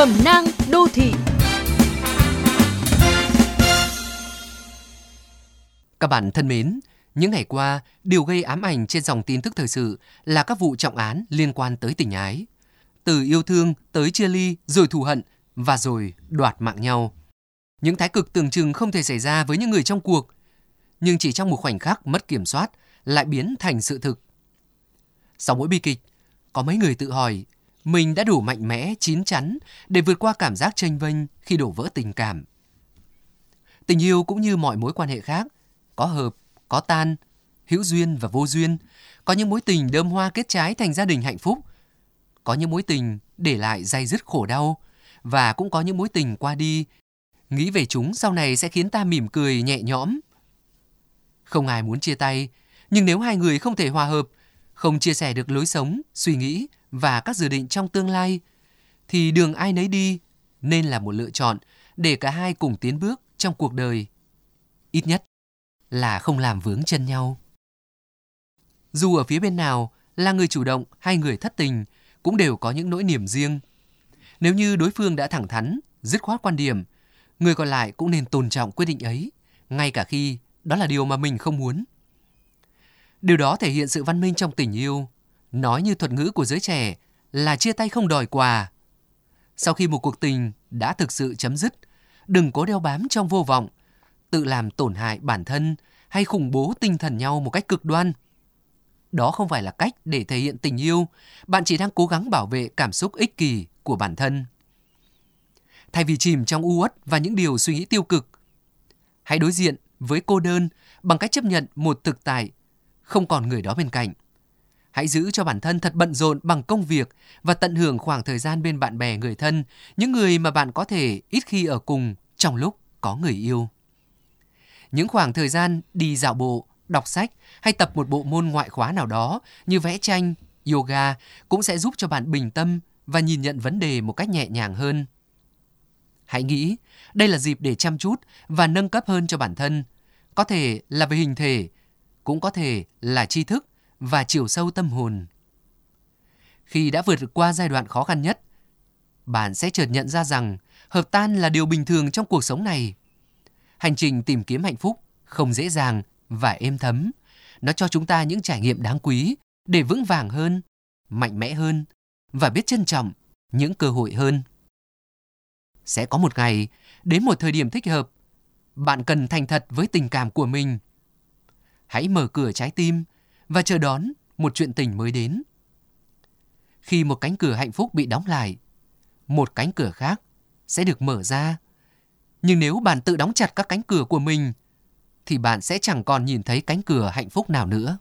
Cẩm nang đô thị Các bạn thân mến, những ngày qua, điều gây ám ảnh trên dòng tin tức thời sự là các vụ trọng án liên quan tới tình ái. Từ yêu thương tới chia ly, rồi thù hận và rồi đoạt mạng nhau. Những thái cực tưởng chừng không thể xảy ra với những người trong cuộc, nhưng chỉ trong một khoảnh khắc mất kiểm soát lại biến thành sự thực. Sau mỗi bi kịch, có mấy người tự hỏi mình đã đủ mạnh mẽ, chín chắn để vượt qua cảm giác tranh vênh khi đổ vỡ tình cảm. Tình yêu cũng như mọi mối quan hệ khác, có hợp, có tan, hữu duyên và vô duyên. Có những mối tình đơm hoa kết trái thành gia đình hạnh phúc. Có những mối tình để lại dây dứt khổ đau. Và cũng có những mối tình qua đi. Nghĩ về chúng sau này sẽ khiến ta mỉm cười nhẹ nhõm. Không ai muốn chia tay, nhưng nếu hai người không thể hòa hợp, không chia sẻ được lối sống, suy nghĩ và các dự định trong tương lai, thì đường ai nấy đi nên là một lựa chọn để cả hai cùng tiến bước trong cuộc đời. Ít nhất là không làm vướng chân nhau. Dù ở phía bên nào là người chủ động hay người thất tình cũng đều có những nỗi niềm riêng. Nếu như đối phương đã thẳng thắn, dứt khoát quan điểm, người còn lại cũng nên tôn trọng quyết định ấy, ngay cả khi đó là điều mà mình không muốn. Điều đó thể hiện sự văn minh trong tình yêu, nói như thuật ngữ của giới trẻ là chia tay không đòi quà. Sau khi một cuộc tình đã thực sự chấm dứt, đừng cố đeo bám trong vô vọng, tự làm tổn hại bản thân hay khủng bố tinh thần nhau một cách cực đoan. Đó không phải là cách để thể hiện tình yêu, bạn chỉ đang cố gắng bảo vệ cảm xúc ích kỷ của bản thân. Thay vì chìm trong u uất và những điều suy nghĩ tiêu cực, hãy đối diện với cô đơn bằng cách chấp nhận một thực tại, không còn người đó bên cạnh. Hãy giữ cho bản thân thật bận rộn bằng công việc và tận hưởng khoảng thời gian bên bạn bè người thân, những người mà bạn có thể ít khi ở cùng trong lúc có người yêu. Những khoảng thời gian đi dạo bộ, đọc sách hay tập một bộ môn ngoại khóa nào đó như vẽ tranh, yoga cũng sẽ giúp cho bạn bình tâm và nhìn nhận vấn đề một cách nhẹ nhàng hơn. Hãy nghĩ, đây là dịp để chăm chút và nâng cấp hơn cho bản thân, có thể là về hình thể, cũng có thể là tri thức và chiều sâu tâm hồn. Khi đã vượt qua giai đoạn khó khăn nhất, bạn sẽ chợt nhận ra rằng hợp tan là điều bình thường trong cuộc sống này hành trình tìm kiếm hạnh phúc không dễ dàng và êm thấm. Nó cho chúng ta những trải nghiệm đáng quý để vững vàng hơn, mạnh mẽ hơn và biết trân trọng những cơ hội hơn. Sẽ có một ngày, đến một thời điểm thích hợp, bạn cần thành thật với tình cảm của mình. Hãy mở cửa trái tim và chờ đón một chuyện tình mới đến. Khi một cánh cửa hạnh phúc bị đóng lại, một cánh cửa khác sẽ được mở ra nhưng nếu bạn tự đóng chặt các cánh cửa của mình, thì bạn sẽ chẳng còn nhìn thấy cánh cửa hạnh phúc nào nữa.